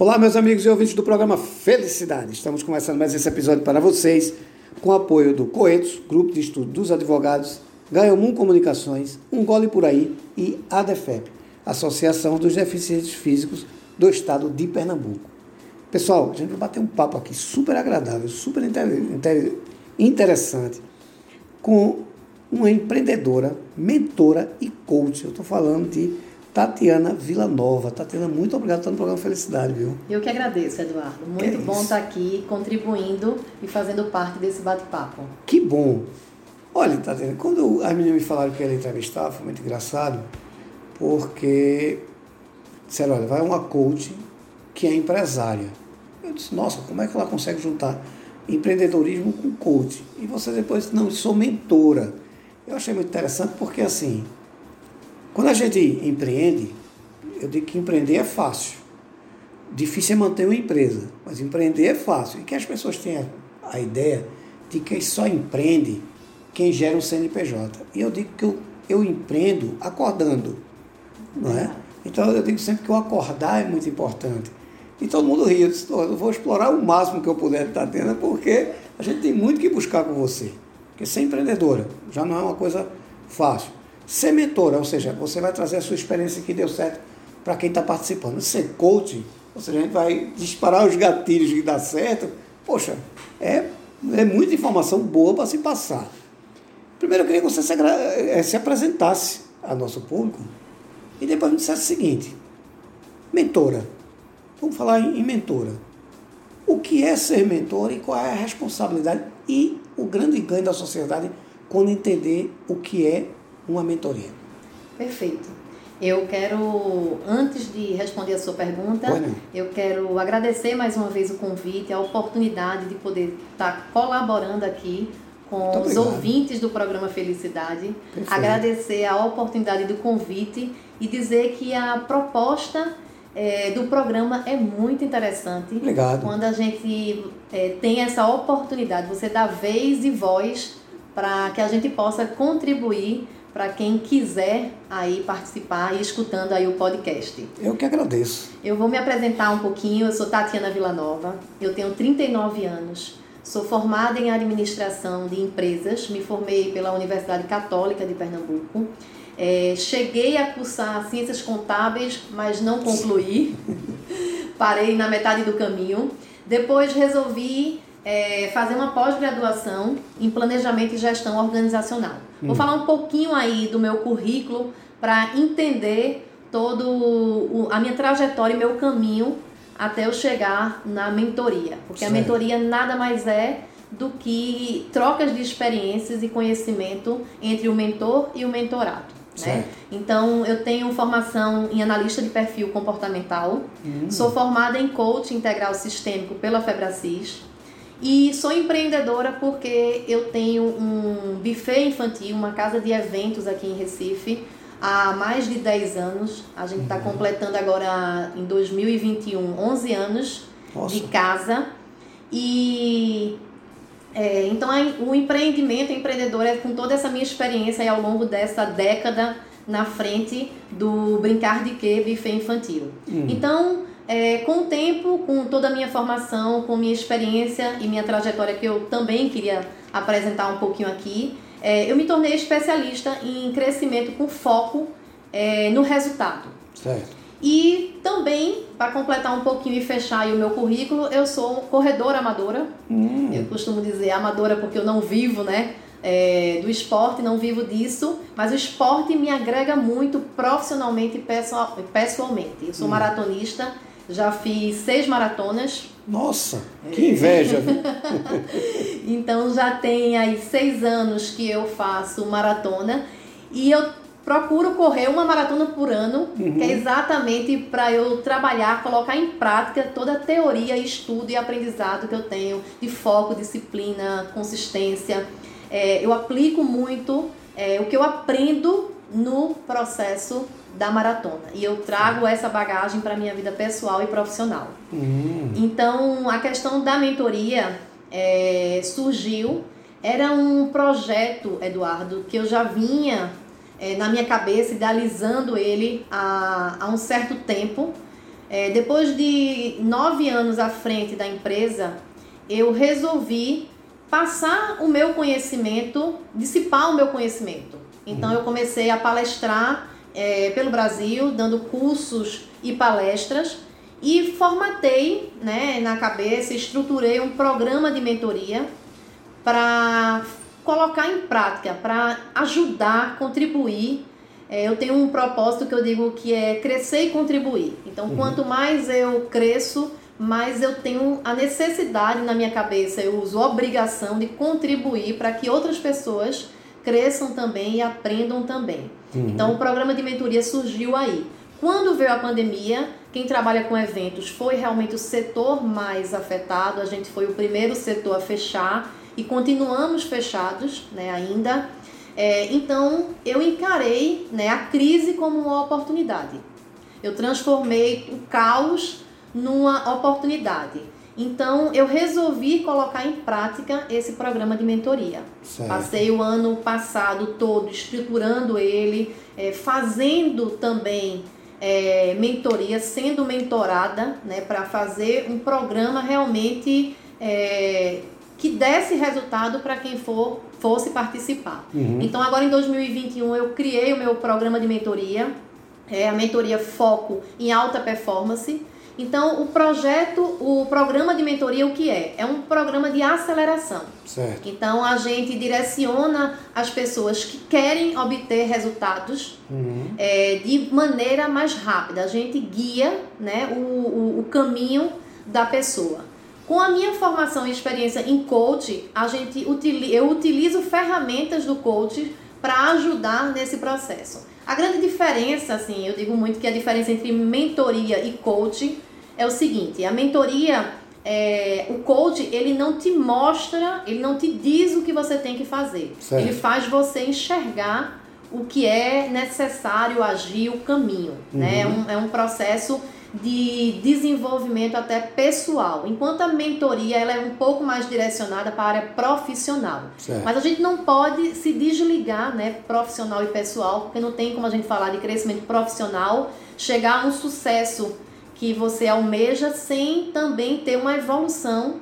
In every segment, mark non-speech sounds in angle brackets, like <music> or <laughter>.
Olá, meus amigos e ouvintes do programa Felicidade. Estamos começando mais esse episódio para vocês com o apoio do Coetos, Grupo de Estudo dos Advogados, Gaiomum Comunicações, Um Gole Por Aí e ADEFEP, Associação dos Deficientes Físicos do Estado de Pernambuco. Pessoal, a gente vai bater um papo aqui super agradável, super interessante com uma empreendedora, mentora e coach. Eu estou falando de Tatiana Villanova. Tatiana, muito obrigado por estar no programa Felicidade, viu? Eu que agradeço, Eduardo. Muito é bom estar aqui contribuindo e fazendo parte desse bate-papo. Que bom. Olha, Tatiana, quando as meninas me falaram que ia entrevistar, foi muito engraçado, porque disseram, olha, vai uma coach que é empresária. Eu disse, nossa, como é que ela consegue juntar empreendedorismo com coach? E você depois, não, sou mentora. Eu achei muito interessante porque, assim, quando a gente empreende, eu digo que empreender é fácil. Difícil é manter uma empresa, mas empreender é fácil. E que as pessoas tenham a ideia de que só empreende quem gera um CNPJ. E eu digo que eu, eu empreendo acordando. Não é? Então eu digo sempre que o acordar é muito importante. E todo mundo ri, eu, disse, eu vou explorar o máximo que eu puder estar tendo, porque a gente tem muito que buscar com você. Porque ser empreendedora já não é uma coisa fácil. Ser mentora, ou seja, você vai trazer a sua experiência que deu certo para quem está participando. Ser coach, ou seja, a gente vai disparar os gatilhos que dá certo. Poxa, é, é muita informação boa para se passar. Primeiro, eu queria que você se, eh, se apresentasse ao nosso público e depois me dissesse o seguinte: mentora. Vamos falar em, em mentora. O que é ser mentora e qual é a responsabilidade e o grande ganho da sociedade quando entender o que é uma mentoria. Perfeito. Eu quero, antes de responder a sua pergunta, eu quero agradecer mais uma vez o convite, a oportunidade de poder estar colaborando aqui com os ouvintes do programa Felicidade. Perfeito. Agradecer a oportunidade do convite e dizer que a proposta é, do programa é muito interessante. Obrigado. Quando a gente é, tem essa oportunidade, você dá vez e voz para que a gente possa contribuir para quem quiser aí participar e escutando aí o podcast. Eu que agradeço. Eu vou me apresentar um pouquinho. Eu sou Tatiana Villanova. Eu tenho 39 anos. Sou formada em administração de empresas. Me formei pela Universidade Católica de Pernambuco. É, cheguei a cursar ciências contábeis, mas não concluí. <laughs> Parei na metade do caminho. Depois resolvi é, fazer uma pós-graduação em planejamento e gestão organizacional. Hum. Vou falar um pouquinho aí do meu currículo para entender todo o, a minha trajetória e meu caminho até eu chegar na mentoria, porque certo. a mentoria nada mais é do que trocas de experiências e conhecimento entre o mentor e o mentorado. Né? Então, eu tenho formação em analista de perfil comportamental, hum. sou formada em coach integral sistêmico pela Febracis, e sou empreendedora porque eu tenho um buffet infantil, uma casa de eventos aqui em Recife, há mais de 10 anos. A gente está uhum. completando agora em 2021 11 anos Nossa. de casa. E é, então o empreendimento, empreendedor é com toda essa minha experiência aí ao longo dessa década na frente do Brincar de Que Buffet Infantil. Uhum. Então é, com o tempo, com toda a minha formação, com minha experiência e minha trajetória que eu também queria apresentar um pouquinho aqui, é, eu me tornei especialista em crescimento com foco é, no resultado. Certo. E também, para completar um pouquinho e fechar o meu currículo, eu sou corredora amadora. Hum. Eu costumo dizer amadora porque eu não vivo, né? É, do esporte, não vivo disso, mas o esporte me agrega muito profissionalmente e pessoalmente. Eu sou hum. maratonista já fiz seis maratonas. Nossa, que inveja! <laughs> então já tem aí seis anos que eu faço maratona e eu procuro correr uma maratona por ano, uhum. que é exatamente para eu trabalhar, colocar em prática toda a teoria, estudo e aprendizado que eu tenho de foco, disciplina, consistência. É, eu aplico muito é, o que eu aprendo no processo da maratona. E eu trago essa bagagem para minha vida pessoal e profissional. Hum. Então, a questão da mentoria é, surgiu. Era um projeto, Eduardo, que eu já vinha é, na minha cabeça, idealizando ele há, há um certo tempo. É, depois de nove anos à frente da empresa, eu resolvi passar o meu conhecimento, dissipar o meu conhecimento. Então, eu comecei a palestrar é, pelo Brasil, dando cursos e palestras e formatei né, na cabeça, estruturei um programa de mentoria para colocar em prática, para ajudar, contribuir. É, eu tenho um propósito que eu digo que é crescer e contribuir. Então, uhum. quanto mais eu cresço, mais eu tenho a necessidade na minha cabeça, eu uso a obrigação de contribuir para que outras pessoas cresçam também e aprendam também. Uhum. Então, o programa de mentoria surgiu aí. Quando veio a pandemia, quem trabalha com eventos foi realmente o setor mais afetado. A gente foi o primeiro setor a fechar e continuamos fechados né, ainda. É, então, eu encarei né, a crise como uma oportunidade. Eu transformei o caos numa oportunidade. Então, eu resolvi colocar em prática esse programa de mentoria. Certo. Passei o ano passado todo estruturando ele, é, fazendo também é, mentoria, sendo mentorada, né, para fazer um programa realmente é, que desse resultado para quem for fosse participar. Uhum. Então, agora em 2021, eu criei o meu programa de mentoria, é a mentoria Foco em Alta Performance. Então, o projeto, o programa de mentoria, o que é? É um programa de aceleração. Certo. Então, a gente direciona as pessoas que querem obter resultados uhum. é, de maneira mais rápida. A gente guia né, o, o, o caminho da pessoa. Com a minha formação e experiência em coach, a gente eu utilizo ferramentas do coach para ajudar nesse processo. A grande diferença, assim, eu digo muito que a diferença entre mentoria e coach é o seguinte: a mentoria, é, o coach, ele não te mostra, ele não te diz o que você tem que fazer. Certo. Ele faz você enxergar o que é necessário agir, o caminho. Uhum. Né? É, um, é um processo de desenvolvimento até pessoal, enquanto a mentoria ela é um pouco mais direcionada para a área profissional. Certo. Mas a gente não pode se desligar, né, profissional e pessoal, porque não tem como a gente falar de crescimento profissional, chegar a um sucesso que você almeja sem também ter uma evolução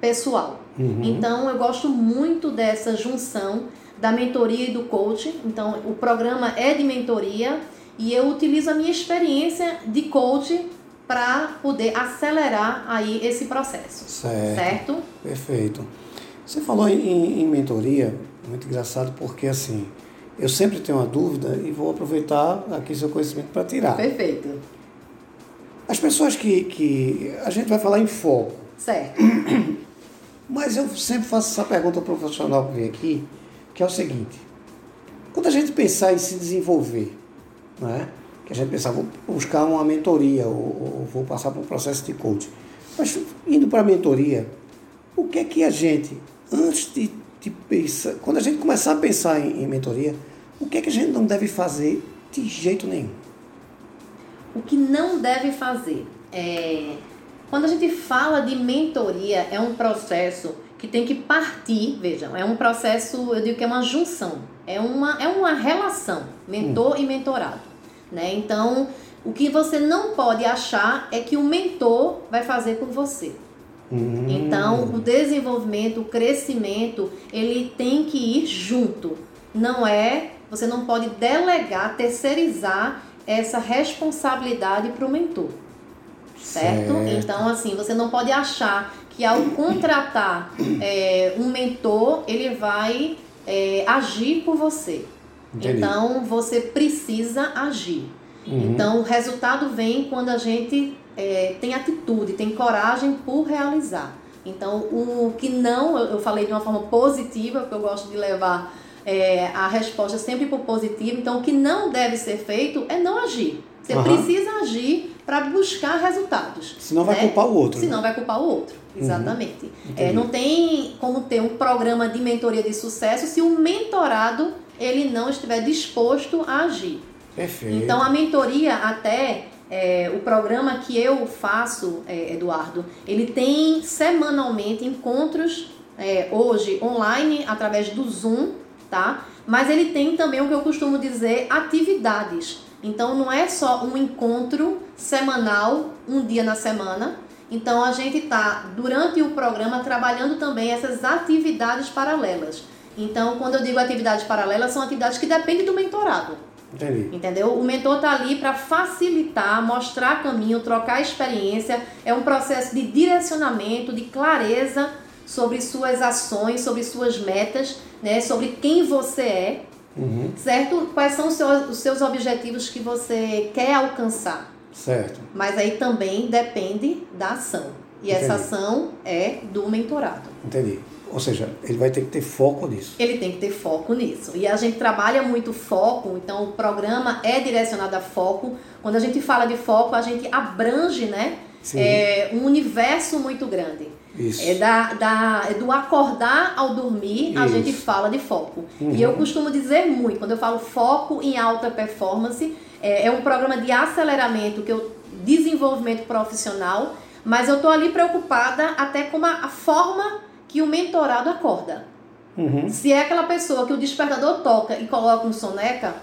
pessoal. Uhum. Então eu gosto muito dessa junção da mentoria e do coaching. Então o programa é de mentoria e eu utilizo a minha experiência de coach para poder acelerar aí esse processo. Certo. certo? Perfeito. Você falou em, em mentoria, muito engraçado porque assim, eu sempre tenho uma dúvida e vou aproveitar aqui seu conhecimento para tirar. Perfeito. As pessoas que, que. A gente vai falar em foco. Certo. <clears throat> Mas eu sempre faço essa pergunta ao profissional que vem aqui, que é o seguinte. Quando a gente pensar em se desenvolver, né? que a gente pensar, vou buscar uma mentoria ou, ou vou passar por um processo de coaching. Mas indo para a mentoria, o que é que a gente, antes de, de pensar, quando a gente começar a pensar em, em mentoria, o que é que a gente não deve fazer de jeito nenhum? O que não deve fazer. É, quando a gente fala de mentoria, é um processo que tem que partir, vejam, é um processo, eu digo que é uma junção, é uma, é uma relação, mentor hum. e mentorado. Né? Então, o que você não pode achar é que o mentor vai fazer por você. Hum. Então, o desenvolvimento, o crescimento, ele tem que ir junto. Não é, você não pode delegar, terceirizar essa responsabilidade para o mentor. Certo? certo? Então, assim, você não pode achar que ao contratar <clears throat> é, um mentor, ele vai é, agir por você. Entendi. Então, você precisa agir. Uhum. Então, o resultado vem quando a gente é, tem atitude, tem coragem por realizar. Então, o que não, eu falei de uma forma positiva, porque eu gosto de levar é, a resposta sempre por positivo. Então, o que não deve ser feito é não agir. Você uhum. precisa agir para buscar resultados. Senão né? vai culpar o outro. Senão né? vai culpar o outro. Exatamente. Uhum. É, não tem como ter um programa de mentoria de sucesso se o mentorado ele não estiver disposto a agir. Perfeito. Então, a mentoria até é, o programa que eu faço, é, Eduardo, ele tem semanalmente encontros é, hoje online através do Zoom tá? Mas ele tem também o que eu costumo dizer atividades. Então não é só um encontro semanal, um dia na semana. Então a gente está, durante o programa, trabalhando também essas atividades paralelas. Então, quando eu digo atividades paralelas, são atividades que dependem do mentorado. Entendi. Entendeu? O mentor está ali para facilitar, mostrar caminho, trocar experiência. É um processo de direcionamento, de clareza sobre suas ações, sobre suas metas, né? sobre quem você é, Uhum. certo? Quais são os seus, os seus objetivos que você quer alcançar. Certo. Mas aí também depende da ação. E essa Entendi. ação é do mentorado. Entendi. Ou seja, ele vai ter que ter foco nisso. Ele tem que ter foco nisso. E a gente trabalha muito foco, então o programa é direcionado a foco. Quando a gente fala de foco, a gente abrange, né? É, um universo muito grande. Isso. É, da, da, é do acordar ao dormir, a Isso. gente fala de foco. Uhum. E eu costumo dizer muito, quando eu falo foco em alta performance, é, é um programa de aceleramento, que eu, desenvolvimento profissional, mas eu estou ali preocupada até com a, a forma que o mentorado acorda. Uhum. Se é aquela pessoa que o despertador toca e coloca um soneca,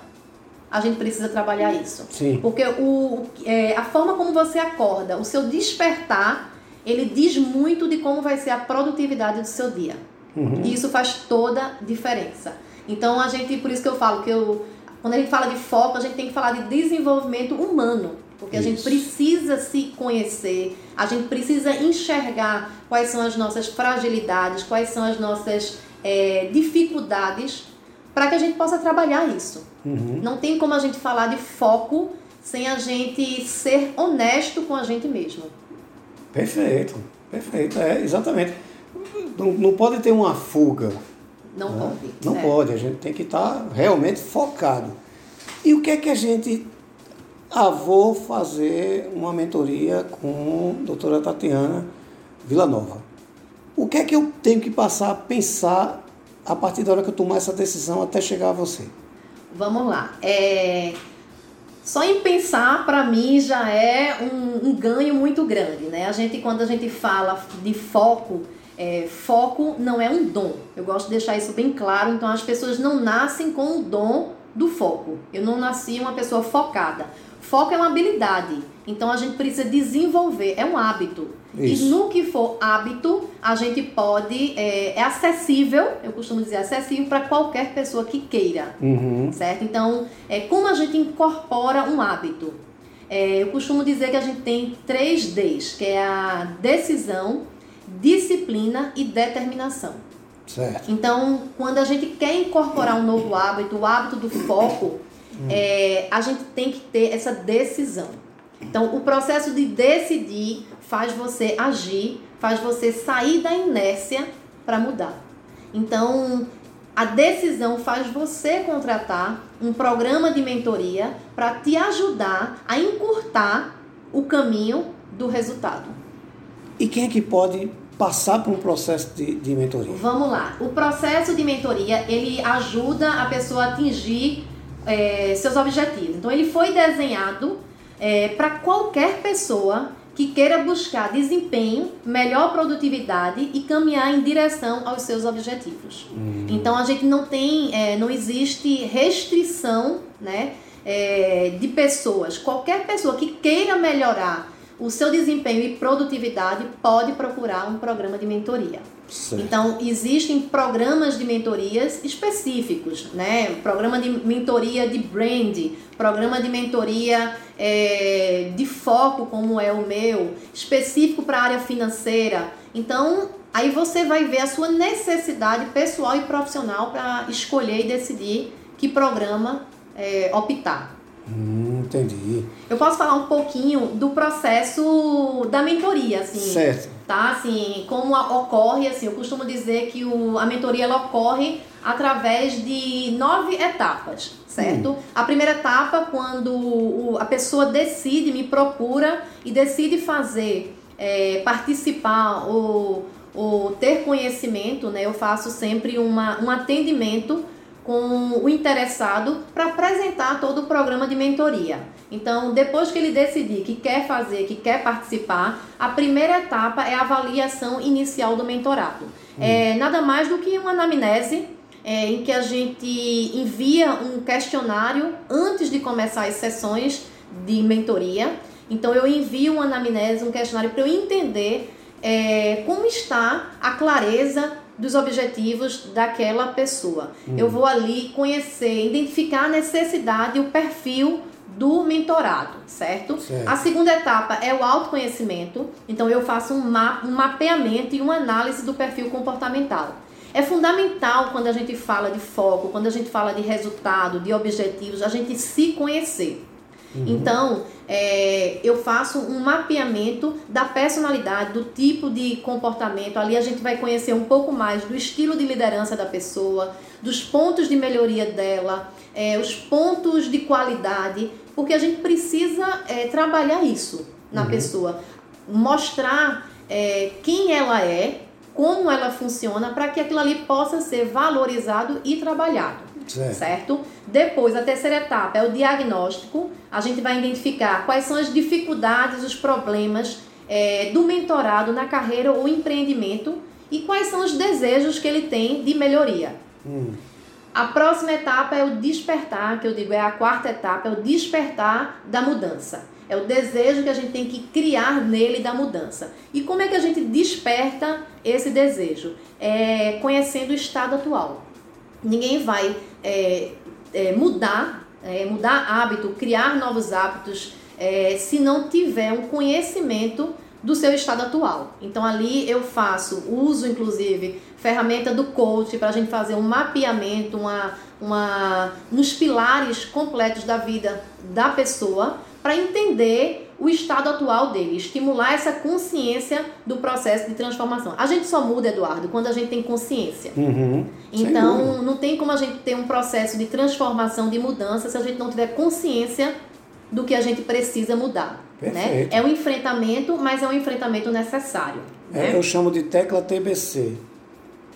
a gente precisa trabalhar isso. Sim. Porque o, é, a forma como você acorda, o seu despertar, ele diz muito de como vai ser a produtividade do seu dia. Uhum. E isso faz toda a diferença. Então a gente, por isso que eu falo que eu, quando a gente fala de foco, a gente tem que falar de desenvolvimento humano. Porque a gente Isso. precisa se conhecer, a gente precisa enxergar quais são as nossas fragilidades, quais são as nossas é, dificuldades, para que a gente possa trabalhar isso. Uhum. Não tem como a gente falar de foco sem a gente ser honesto com a gente mesmo. Perfeito. Perfeito. É, exatamente. Não, não pode ter uma fuga. Não né? pode. Não É. pode. A gente tem que estar realmente focado. E o que é que a gente. Ah, vou fazer uma mentoria com a doutora Tatiana Villanova. O que é que eu tenho que passar a pensar a partir da hora que eu tomar essa decisão até chegar a você? Vamos lá. É, Só em pensar, para mim, já é um, um ganho muito grande, né? A gente, quando a gente fala de foco, é, foco não é um dom. Eu gosto de deixar isso bem claro. Então, as pessoas não nascem com o dom do foco. Eu não nasci uma pessoa focada. Foco é uma habilidade. Então, a gente precisa desenvolver. É um hábito. Isso. E no que for hábito, a gente pode. É, é acessível, eu costumo dizer, acessível para qualquer pessoa que queira Uhum. certo? Então, é, como a gente incorpora um hábito? É, eu costumo dizer que a gente tem três Ds, que é a decisão, disciplina e determinação. Certo. Então, quando a gente quer incorporar um novo hábito, o hábito do foco, é, a gente tem que ter essa decisão. Então, o processo de decidir faz você agir, faz você sair da inércia para mudar. Então, a decisão faz você contratar um programa de mentoria para te ajudar a encurtar o caminho do resultado. E quem é que pode passar por um processo de, de mentoria? Vamos lá. O processo de mentoria ele ajuda a pessoa a atingir eh, seus objetivos. Então ele foi desenhado para qualquer pessoa que queira buscar desempenho, melhor produtividade e caminhar em direção aos seus objetivos. Então a gente não tem, eh, não existe restrição, né, eh, de pessoas. Qualquer pessoa que queira melhorar o seu desempenho e produtividade pode procurar um programa de mentoria. Certo. Então, existem programas de mentorias específicos, né? Programa de mentoria de brand, programa de mentoria é, de foco, como é o meu, específico para a área financeira. Então, aí você vai ver a sua necessidade pessoal e profissional para escolher e decidir que programa é, optar. Hum, entendi. Eu posso falar um pouquinho do processo da mentoria, assim Certo. tá? Assim, como a- ocorre, assim, eu costumo dizer que o, a mentoria ela ocorre através de nove etapas, certo? A primeira etapa, quando o- a pessoa decide, me procura e decide fazer, é, participar ou, ou ter conhecimento, né? Eu faço sempre uma, um atendimento com o interessado para apresentar todo o programa de mentoria. Então, depois que ele decidir que quer fazer, que quer participar, a primeira etapa é a avaliação inicial do mentorado. É nada mais do que uma anamnese, é, em que a gente envia um questionário antes de começar as sessões de mentoria. Então eu envio uma anamnese, um questionário para eu entender é, como está a clareza dos objetivos daquela pessoa. Hum. Eu vou ali conhecer, identificar a necessidade e o perfil do mentorado, certo? certo? A segunda etapa é o autoconhecimento. Então eu faço um, ma um mapeamento e uma análise do perfil comportamental. É fundamental quando a gente fala de foco, quando a gente fala de resultado, de objetivos, a gente se conhecer. Uhum. Então, é, eu faço um mapeamento da personalidade, do tipo de comportamento. Ali a gente vai conhecer um pouco mais do estilo de liderança da pessoa, dos pontos de melhoria dela, é, os pontos de qualidade, porque a gente precisa é, trabalhar isso na uhum. pessoa, mostrar é, quem ela é, como ela funciona, para que aquilo ali possa ser valorizado e trabalhado. Certo. certo? Depois, a terceira etapa é o diagnóstico. A gente vai identificar quais são as dificuldades, os problemas é, do mentorado na carreira ou empreendimento e quais são os desejos que ele tem de melhoria. Hum. A próxima etapa é o despertar, que eu digo é a quarta etapa, é o despertar da mudança. É o desejo que a gente tem que criar nele da mudança. E como é que a gente desperta esse desejo? É conhecendo o estado atual. Ninguém vai é, é, mudar, é, mudar hábito, criar novos hábitos, é, se não tiver um conhecimento do seu estado atual. Então ali eu faço uso, inclusive, ferramenta do coach para a gente fazer um mapeamento, uma, uma, pilares completos da vida da pessoa para entender o estado atual dele, estimular essa consciência do processo de transformação. A gente só muda, Eduardo, quando a gente tem consciência. Uhum. Então, não tem como a gente ter um processo de transformação, de mudança, se a gente não tiver consciência do que a gente precisa mudar. Né? É um enfrentamento, mas é um enfrentamento necessário. É, né? Eu chamo de tecla TBC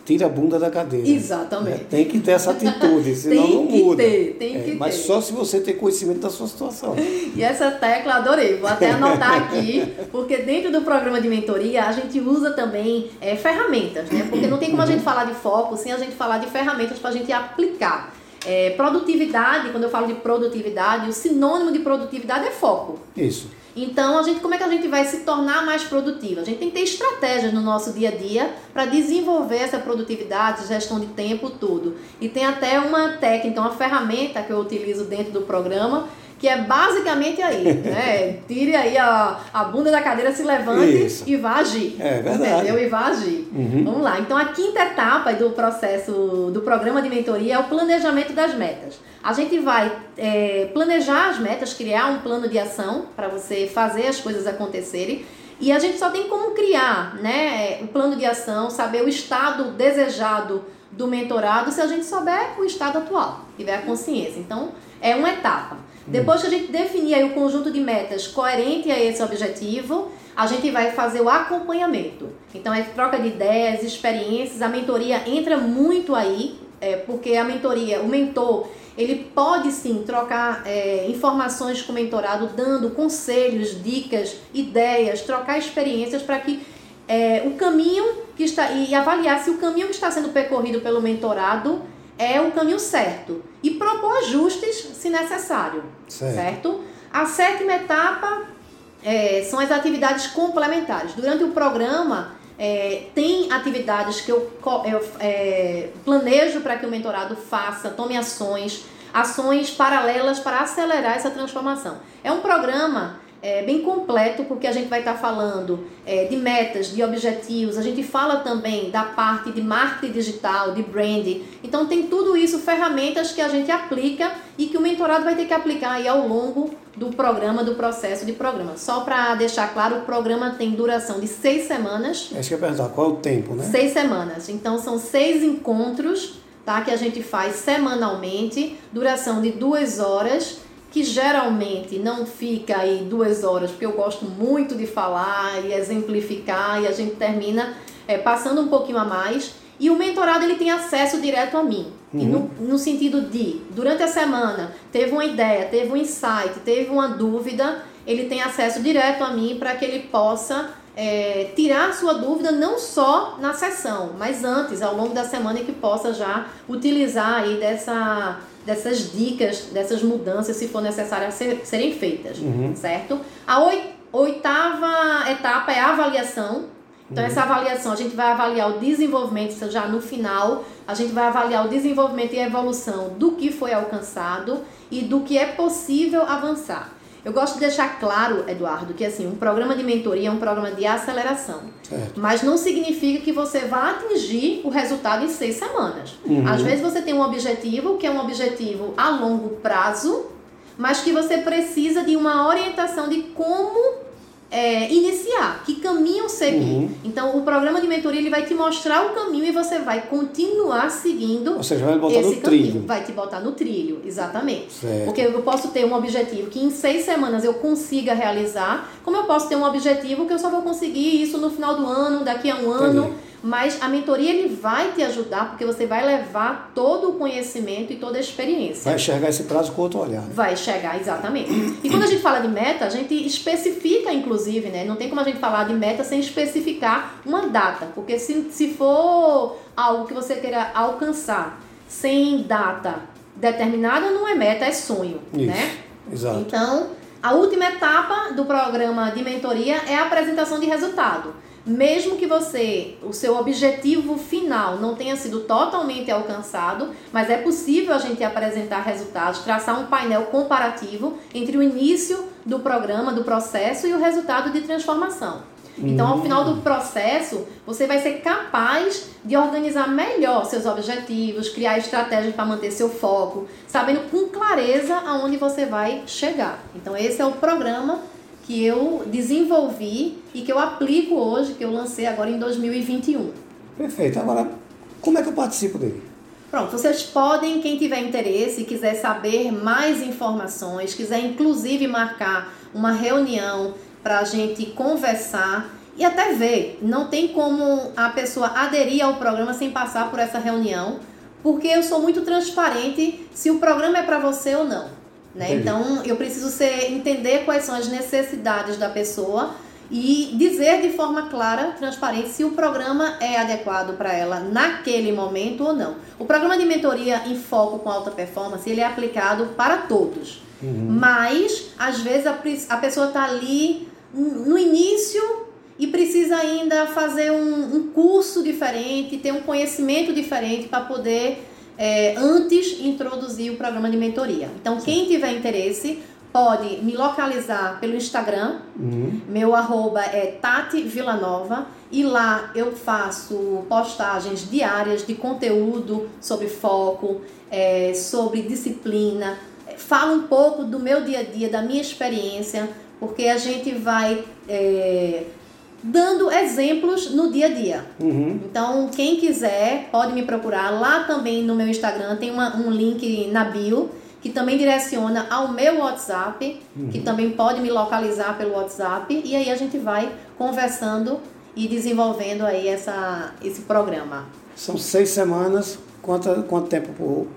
tira a bunda da cadeira. Exatamente. Né? Tem que ter essa atitude, senão não muda. Ter, tem é, que mas ter. só se você ter conhecimento da sua situação. <laughs> E essa tecla adorei, vou até anotar aqui, porque dentro do programa de mentoria a gente usa também é, ferramentas, né? Porque não tem como a gente falar de foco sem a gente falar de ferramentas para a gente aplicar. É, produtividade, quando eu falo de produtividade, o sinônimo de produtividade é foco. Isso. Então, a gente, como é que a gente vai se tornar mais produtiva? A gente tem que ter estratégias no nosso dia a dia para desenvolver essa produtividade, gestão de tempo, tudo. E tem até uma técnica, uma ferramenta que eu utilizo dentro do programa, que é basicamente aí, <laughs> né? Tire aí a, a bunda da cadeira, se levante Isso. e vá agir. É verdade. Entendeu? E vá agir. Uhum. Vamos lá. Então, a quinta etapa do processo do programa de mentoria é o planejamento das metas. A gente vai é, planejar as metas, criar um plano de ação para você fazer as coisas acontecerem. E a gente só tem como criar né, o plano de ação, saber o estado desejado do mentorado se a gente souber o estado atual, tiver a consciência. Então, é uma etapa. Depois que a gente definir aí o conjunto de metas coerente a esse objetivo, a gente vai fazer o acompanhamento. Então, é troca de ideias, experiências, a mentoria entra muito aí, é, porque a mentoria, o mentor, ele pode sim trocar é, informações com o mentorado, dando conselhos, dicas, ideias, trocar experiências para que é, o caminho que está e avaliar se o caminho que está sendo percorrido pelo mentorado é o caminho certo e propor ajustes se necessário, certo? certo? A sétima etapa é, são as atividades complementares. Durante o programa, é, tem atividades que eu, eu é, planejo para que o mentorado faça, tome ações, ações paralelas para acelerar essa transformação. É um programa é, bem completo, porque a gente vai estar tá falando é, de metas, de objetivos, a gente fala também da parte de marketing digital, de branding. Então tem tudo isso, ferramentas que a gente aplica e que o mentorado vai ter que aplicar aí ao longo do programa, do processo de programa. Só para deixar claro, o programa tem duração de seis semanas. Acho que é perguntar qual é o tempo, né? Seis semanas. Então são seis encontros tá, que a gente faz semanalmente, duração de duas horas que geralmente não fica aí duas horas, porque eu gosto muito de falar e exemplificar, e a gente termina é, passando um pouquinho a mais. E o mentorado ele tem acesso direto a mim. Uhum. No, no, sentido de, durante a semana, teve uma ideia, teve um insight, teve uma dúvida, ele tem acesso direto a mim para que ele possa é, tirar sua dúvida não só na sessão, mas antes, ao longo da semana, que possa já utilizar aí dessa, dessas dicas, dessas mudanças, se for necessário ser, serem feitas, uhum. certo? A oitava etapa é a avaliação. Então, uhum. essa avaliação, a gente vai avaliar o desenvolvimento, já no final, a gente vai avaliar o desenvolvimento e a evolução do que foi alcançado e do que é possível avançar. Eu gosto de deixar claro, Eduardo, que assim, um programa de mentoria é um programa de aceleração. Certo. Mas não significa que você vá atingir o resultado em seis semanas. Uhum. Às vezes você tem um objetivo que é um objetivo a longo prazo, mas que você precisa de uma orientação de como é, iniciar, que caminho seguir. Uhum. Então, o programa de mentoria ele vai te mostrar o caminho e você vai continuar seguindo. Ou seja, vai botar esse no caminho. trilho. Vai te botar no trilho, exatamente. Certo. Porque eu posso ter um objetivo que em seis semanas eu consiga realizar, como eu posso ter um objetivo que eu só vou conseguir isso no final do ano, daqui a um Entendi. ano mas a mentoria ele vai te ajudar porque você vai levar todo o conhecimento e toda a experiência. Vai enxergar esse prazo com outro olhar. Né? Vai enxergar, exatamente. E quando a gente fala de meta, a gente especifica, inclusive, né? Não tem como a gente falar de meta sem especificar uma data. Porque se, se for algo que você queira alcançar sem data determinada, não é meta, é sonho, Isso, né? Exato. Então, a última etapa do programa de mentoria é a apresentação de resultado mesmo que você, o seu objetivo final não tenha sido totalmente alcançado, mas é possível a gente apresentar resultados, traçar um painel comparativo entre o início do programa, do processo e o resultado de transformação. Então, ao final do processo, você vai ser capaz de organizar melhor seus objetivos, criar estratégias para manter seu foco, sabendo com clareza aonde você vai chegar. Então, esse é o programa que eu desenvolvi e que eu aplico hoje, que eu lancei agora em 2021. Perfeito. Agora, como é que eu participo dele? Pronto, vocês podem, quem tiver interesse, quiser saber mais informações, quiser inclusive marcar uma reunião para a gente conversar e até ver. Não tem como a pessoa aderir ao programa sem passar por essa reunião, porque eu sou muito transparente se o programa é para você ou não. Né? Então, eu preciso ser, entender quais são as necessidades da pessoa e dizer de forma clara, transparente, se o programa é adequado para ela naquele momento ou não. O programa de mentoria em foco com alta performance, ele é aplicado para todos. Uhum. Mas, às vezes, a, a pessoa está ali no início e precisa ainda fazer um, um curso diferente, ter um conhecimento diferente para poder é, antes introduzir o programa de mentoria. Então, quem tiver interesse pode me localizar pelo Instagram. Uhum. Meu arroba é Tati Villanova. E lá eu faço postagens diárias de conteúdo sobre foco, é, sobre disciplina. Falo um pouco do meu dia a dia, da minha experiência, porque a gente vai é, dando exemplos no dia a dia. Uhum. Então, quem quiser pode me procurar. Lá também no meu Instagram tem uma, um link na bio que também direciona ao meu WhatsApp, uhum. que também pode me localizar pelo WhatsApp. E aí a gente vai conversando e desenvolvendo aí essa, esse programa. São seis semanas. Quanto, quanto tempo por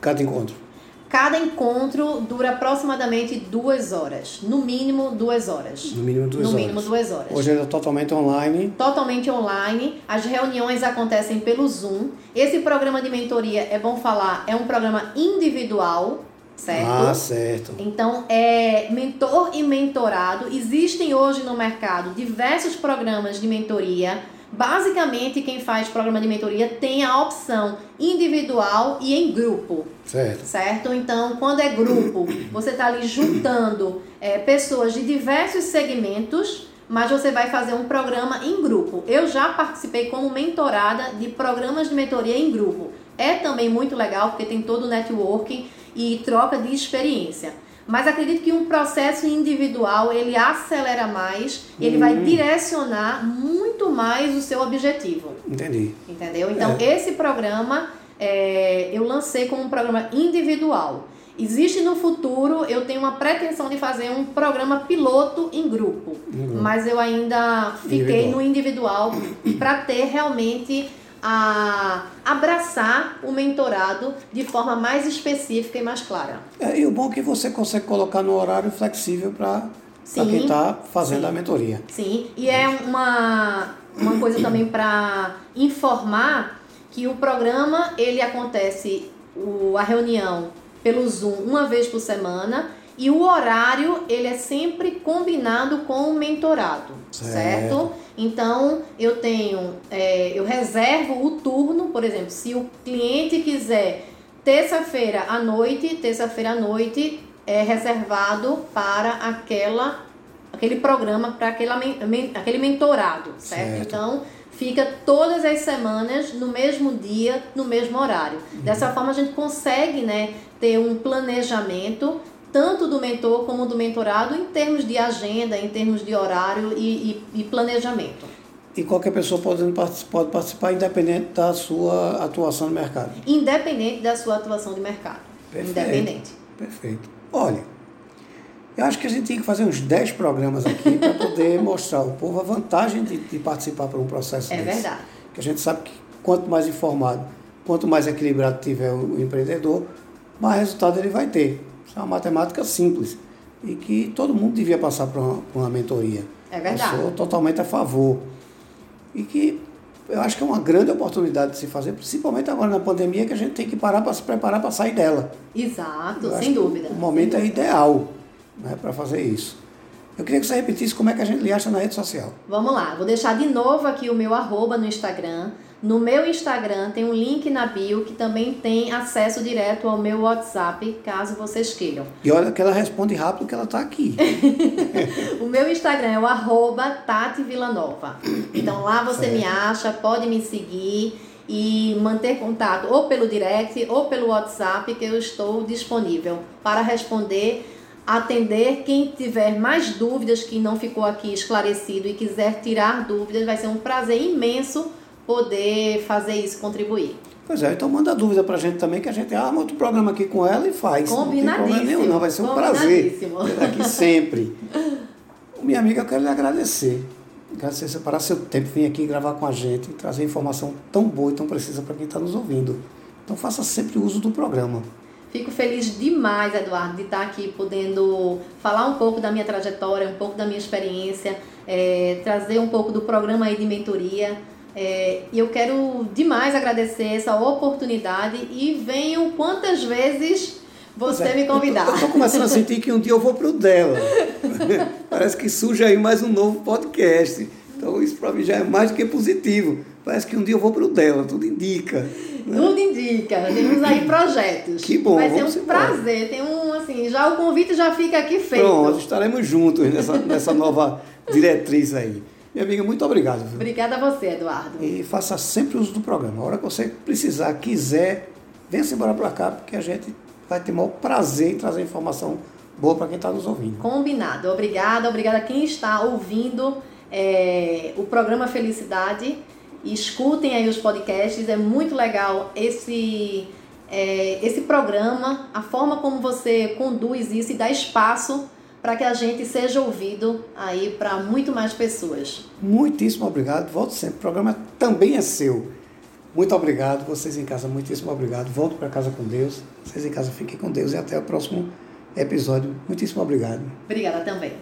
cada encontro? Cada encontro dura aproximadamente duas horas. No mínimo, duas horas. No mínimo, duas no horas. Mínimo, duas horas. Hoje é totalmente online. Totalmente online. As reuniões acontecem pelo Zoom. Esse programa de mentoria, é bom falar, é um programa individual. Certo? Ah, certo. Então, é mentor e mentorado. Existem hoje no mercado diversos programas de mentoria Basicamente, quem faz programa de mentoria tem a opção individual e em grupo. Certo. Certo? Então, quando é grupo, você está ali juntando é, pessoas de diversos segmentos, mas você vai fazer um programa em grupo. Eu já participei como mentorada de programas de mentoria em grupo. É também muito legal porque tem todo o networking e troca de experiência. Mas acredito que um processo individual ele acelera mais, ele vai hum. direcionar muito mais o seu objetivo. Entendi. Entendeu? Então, é. esse programa é, eu lancei como um programa individual. Existe no futuro, eu tenho uma pretensão de fazer um programa piloto em grupo, uhum. mas eu ainda fiquei individual. no individual para ter realmente a abraçar o mentorado de forma mais específica e mais clara. É, e o bom é que você consegue colocar no horário flexível para quem está fazendo sim, a mentoria. Sim, e é uma, uma coisa também para informar que o programa ele acontece o, a reunião pelo Zoom uma vez por semana e o horário ele é sempre combinado com o mentorado, certo? certo? Então eu tenho, é, eu reservo o turno, por exemplo, se o cliente quiser terça-feira à noite, terça-feira à noite é reservado para aquela aquele programa para aquele, aquele mentorado, certo? certo? Então fica todas as semanas no mesmo dia, no mesmo horário. Uhum. Dessa forma a gente consegue, né, ter um planejamento tanto do mentor como do mentorado em termos de agenda, em termos de horário e, e, e planejamento. E qualquer pessoa pode, pode participar independente da sua atuação no mercado? Independente da sua atuação de mercado. Perfeito. Independente. Perfeito. Olha, eu acho que a gente tem que fazer uns 10 programas aqui para poder <laughs> mostrar ao povo a vantagem de, de participar por um processo é desse. É verdade. Que a gente sabe que quanto mais informado, quanto mais equilibrado tiver o, o empreendedor, mais resultado ele vai ter. Isso é uma matemática simples e que todo mundo devia passar por uma, por uma mentoria. É verdade. Eu sou totalmente a favor. E que eu acho que é uma grande oportunidade de se fazer, principalmente agora na pandemia, que a gente tem que parar para se preparar para sair dela. Exato, sem dúvida. O momento é ideal né, para fazer isso. Eu queria que você repetisse como é que a gente lhe acha na rede social. Vamos lá, vou deixar de novo aqui o meu arroba no Instagram. No meu Instagram tem um link na bio que também tem acesso direto ao meu WhatsApp, caso vocês queiram. E olha que ela responde rápido que ela está aqui. <laughs> o meu Instagram é o arroba Tati Villanova. Então lá você certo. me acha, pode me seguir e manter contato ou pelo direct ou pelo WhatsApp que eu estou disponível para responder atender quem tiver mais dúvidas que não ficou aqui esclarecido e quiser tirar dúvidas, vai ser um prazer imenso poder fazer isso, contribuir. Pois é, então manda dúvida pra gente também, que a gente arma outro programa aqui com ela e faz. Combinadíssimo. Não tem problema nenhum, não. Vai ser um prazer. Aqui sempre. <laughs> Minha amiga, eu quero lhe agradecer. Agradecer separar seu tempo, vir aqui gravar com a gente, trazer informação tão boa e tão precisa para quem está nos ouvindo. Então faça sempre uso do programa. Fico feliz demais, Eduardo, de estar aqui podendo falar um pouco da minha trajetória, um pouco da minha experiência, é, trazer um pouco do programa aí de mentoria. É, e eu quero demais agradecer essa oportunidade e venham quantas vezes você é, me convidar. Eu estou começando a sentir que um dia eu vou para o dela. <laughs> Parece que surge aí mais um novo podcast. Então isso para mim já é mais do que positivo. Parece que um dia eu vou para o dela, tudo indica. Tudo indica. Temos aí projetos. Que bom. Vai ser um prazer. Tem um, assim, já o convite já fica aqui feito. Pronto, estaremos juntos nessa, nessa nova diretriz aí. Minha amiga, muito obrigado. Viu? Obrigada a você, Eduardo. E faça sempre uso do programa. A hora que você precisar, quiser, venha-se embora para cá, porque a gente vai ter o maior prazer em trazer informação boa para quem está nos ouvindo. Combinado. Obrigada, obrigada a quem está ouvindo é, o programa Felicidade escutem aí os podcasts, é muito legal esse, é, esse programa, a forma como você conduz isso e dá espaço para que a gente seja ouvido aí para muito mais pessoas. Muitíssimo obrigado, volto sempre. O programa também é seu. Muito obrigado, vocês em casa, muitíssimo obrigado. Volto para casa com Deus. Vocês em casa fiquem com Deus e até o próximo episódio. Muitíssimo obrigado. Obrigada também.